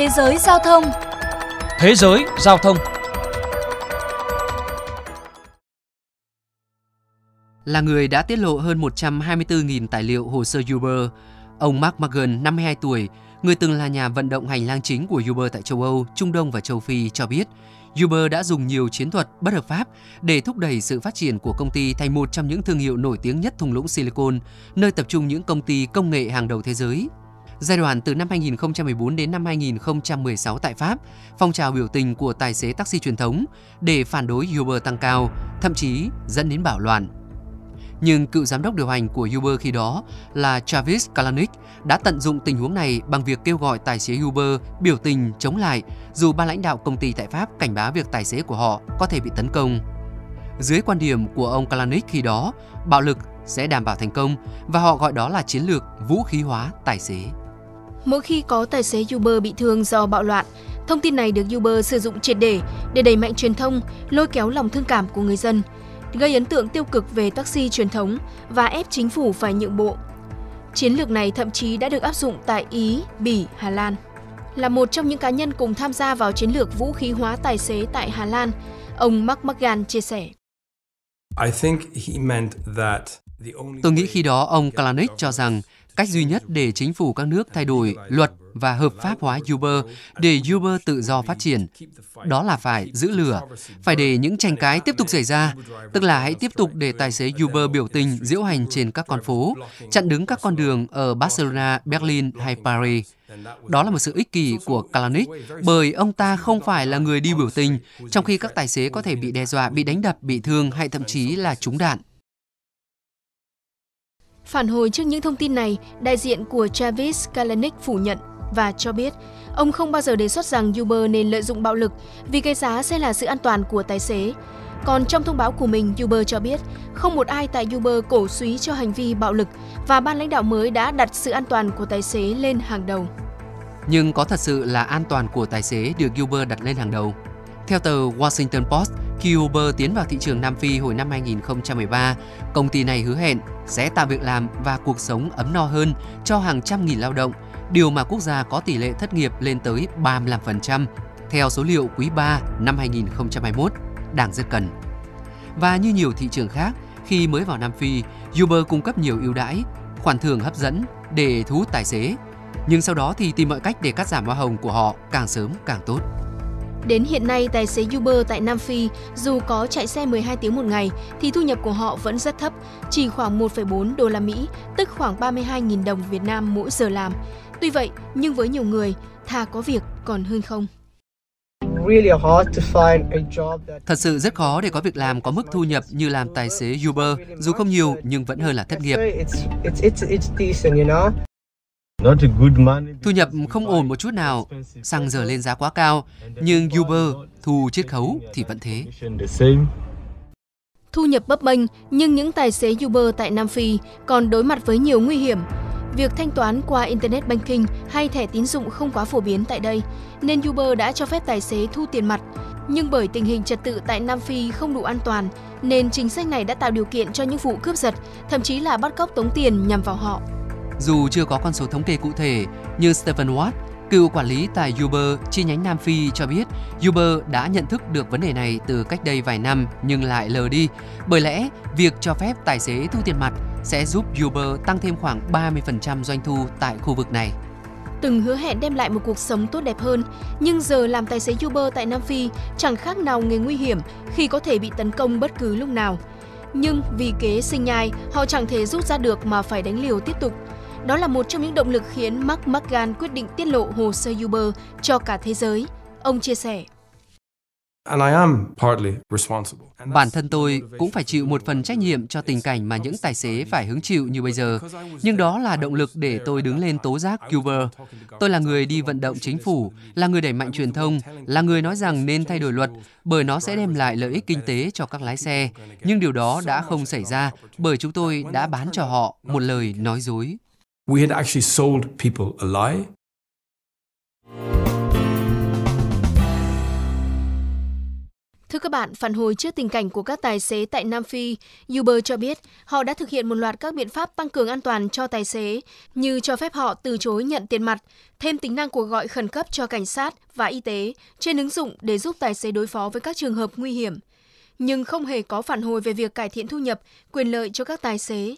Thế giới giao thông. Thế giới giao thông. Là người đã tiết lộ hơn 124.000 tài liệu hồ sơ Uber, ông Mark Magan, 52 tuổi, người từng là nhà vận động hành lang chính của Uber tại châu Âu, Trung Đông và châu Phi cho biết Uber đã dùng nhiều chiến thuật bất hợp pháp để thúc đẩy sự phát triển của công ty thành một trong những thương hiệu nổi tiếng nhất thung lũng Silicon, nơi tập trung những công ty công nghệ hàng đầu thế giới. Giai đoạn từ năm 2014 đến năm 2016 tại Pháp, phong trào biểu tình của tài xế taxi truyền thống để phản đối Uber tăng cao, thậm chí dẫn đến bạo loạn. Nhưng cựu giám đốc điều hành của Uber khi đó là Travis Kalanick đã tận dụng tình huống này bằng việc kêu gọi tài xế Uber biểu tình chống lại dù ban lãnh đạo công ty tại Pháp cảnh báo việc tài xế của họ có thể bị tấn công. Dưới quan điểm của ông Kalanick khi đó, bạo lực sẽ đảm bảo thành công và họ gọi đó là chiến lược vũ khí hóa tài xế. Mỗi khi có tài xế Uber bị thương do bạo loạn, thông tin này được Uber sử dụng triệt để để đẩy mạnh truyền thông, lôi kéo lòng thương cảm của người dân, gây ấn tượng tiêu cực về taxi truyền thống và ép chính phủ phải nhượng bộ. Chiến lược này thậm chí đã được áp dụng tại Ý, Bỉ, Hà Lan. Là một trong những cá nhân cùng tham gia vào chiến lược vũ khí hóa tài xế tại Hà Lan, ông Mark McGann chia sẻ. Tôi nghĩ khi đó ông Kalanick cho rằng cách duy nhất để chính phủ các nước thay đổi luật và hợp pháp hóa Uber để Uber tự do phát triển. Đó là phải giữ lửa, phải để những tranh cãi tiếp tục xảy ra, tức là hãy tiếp tục để tài xế Uber biểu tình diễu hành trên các con phố, chặn đứng các con đường ở Barcelona, Berlin hay Paris. Đó là một sự ích kỷ của Kalanick bởi ông ta không phải là người đi biểu tình, trong khi các tài xế có thể bị đe dọa, bị đánh đập, bị thương hay thậm chí là trúng đạn. Phản hồi trước những thông tin này, đại diện của Travis Kalanick phủ nhận và cho biết ông không bao giờ đề xuất rằng Uber nên lợi dụng bạo lực vì cái giá sẽ là sự an toàn của tài xế. Còn trong thông báo của mình, Uber cho biết không một ai tại Uber cổ suý cho hành vi bạo lực và ban lãnh đạo mới đã đặt sự an toàn của tài xế lên hàng đầu. Nhưng có thật sự là an toàn của tài xế được Uber đặt lên hàng đầu? Theo tờ Washington Post, khi Uber tiến vào thị trường Nam Phi hồi năm 2013, công ty này hứa hẹn sẽ tạo việc làm và cuộc sống ấm no hơn cho hàng trăm nghìn lao động, điều mà quốc gia có tỷ lệ thất nghiệp lên tới 35%, theo số liệu quý 3 năm 2021, đang rất cần. Và như nhiều thị trường khác, khi mới vào Nam Phi, Uber cung cấp nhiều ưu đãi, khoản thưởng hấp dẫn để thu hút tài xế. Nhưng sau đó thì tìm mọi cách để cắt giảm hoa hồng của họ càng sớm càng tốt. Đến hiện nay, tài xế Uber tại Nam Phi dù có chạy xe 12 tiếng một ngày thì thu nhập của họ vẫn rất thấp, chỉ khoảng 1,4 đô la Mỹ, tức khoảng 32.000 đồng Việt Nam mỗi giờ làm. Tuy vậy, nhưng với nhiều người, thà có việc còn hơn không. Thật sự rất khó để có việc làm có mức thu nhập như làm tài xế Uber, dù không nhiều nhưng vẫn hơn là thất nghiệp. Thu nhập không ổn một chút nào, xăng giờ lên giá quá cao, nhưng Uber thu chiết khấu thì vẫn thế. Thu nhập bấp bênh, nhưng những tài xế Uber tại Nam Phi còn đối mặt với nhiều nguy hiểm. Việc thanh toán qua Internet Banking hay thẻ tín dụng không quá phổ biến tại đây, nên Uber đã cho phép tài xế thu tiền mặt. Nhưng bởi tình hình trật tự tại Nam Phi không đủ an toàn, nên chính sách này đã tạo điều kiện cho những vụ cướp giật, thậm chí là bắt cóc tống tiền nhằm vào họ. Dù chưa có con số thống kê cụ thể, nhưng Stephen Watt, cựu quản lý tại Uber chi nhánh Nam Phi cho biết Uber đã nhận thức được vấn đề này từ cách đây vài năm nhưng lại lờ đi. Bởi lẽ, việc cho phép tài xế thu tiền mặt sẽ giúp Uber tăng thêm khoảng 30% doanh thu tại khu vực này. Từng hứa hẹn đem lại một cuộc sống tốt đẹp hơn, nhưng giờ làm tài xế Uber tại Nam Phi chẳng khác nào nghề nguy hiểm khi có thể bị tấn công bất cứ lúc nào. Nhưng vì kế sinh nhai, họ chẳng thể rút ra được mà phải đánh liều tiếp tục. Đó là một trong những động lực khiến Mark McGann quyết định tiết lộ hồ sơ Uber cho cả thế giới. Ông chia sẻ. Bản thân tôi cũng phải chịu một phần trách nhiệm cho tình cảnh mà những tài xế phải hứng chịu như bây giờ. Nhưng đó là động lực để tôi đứng lên tố giác Uber. Tôi là người đi vận động chính phủ, là người đẩy mạnh truyền thông, là người nói rằng nên thay đổi luật bởi nó sẽ đem lại lợi ích kinh tế cho các lái xe. Nhưng điều đó đã không xảy ra bởi chúng tôi đã bán cho họ một lời nói dối. We had actually sold people a lie. Thưa các bạn, phản hồi trước tình cảnh của các tài xế tại Nam Phi, Uber cho biết họ đã thực hiện một loạt các biện pháp tăng cường an toàn cho tài xế, như cho phép họ từ chối nhận tiền mặt, thêm tính năng cuộc gọi khẩn cấp cho cảnh sát và y tế trên ứng dụng để giúp tài xế đối phó với các trường hợp nguy hiểm. Nhưng không hề có phản hồi về việc cải thiện thu nhập, quyền lợi cho các tài xế.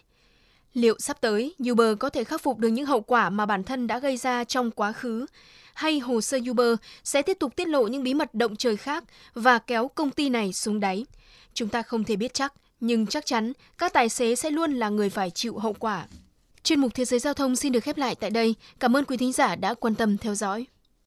Liệu sắp tới, Uber có thể khắc phục được những hậu quả mà bản thân đã gây ra trong quá khứ? Hay hồ sơ Uber sẽ tiếp tục tiết lộ những bí mật động trời khác và kéo công ty này xuống đáy? Chúng ta không thể biết chắc, nhưng chắc chắn các tài xế sẽ luôn là người phải chịu hậu quả. Chuyên mục Thế giới Giao thông xin được khép lại tại đây. Cảm ơn quý thính giả đã quan tâm theo dõi.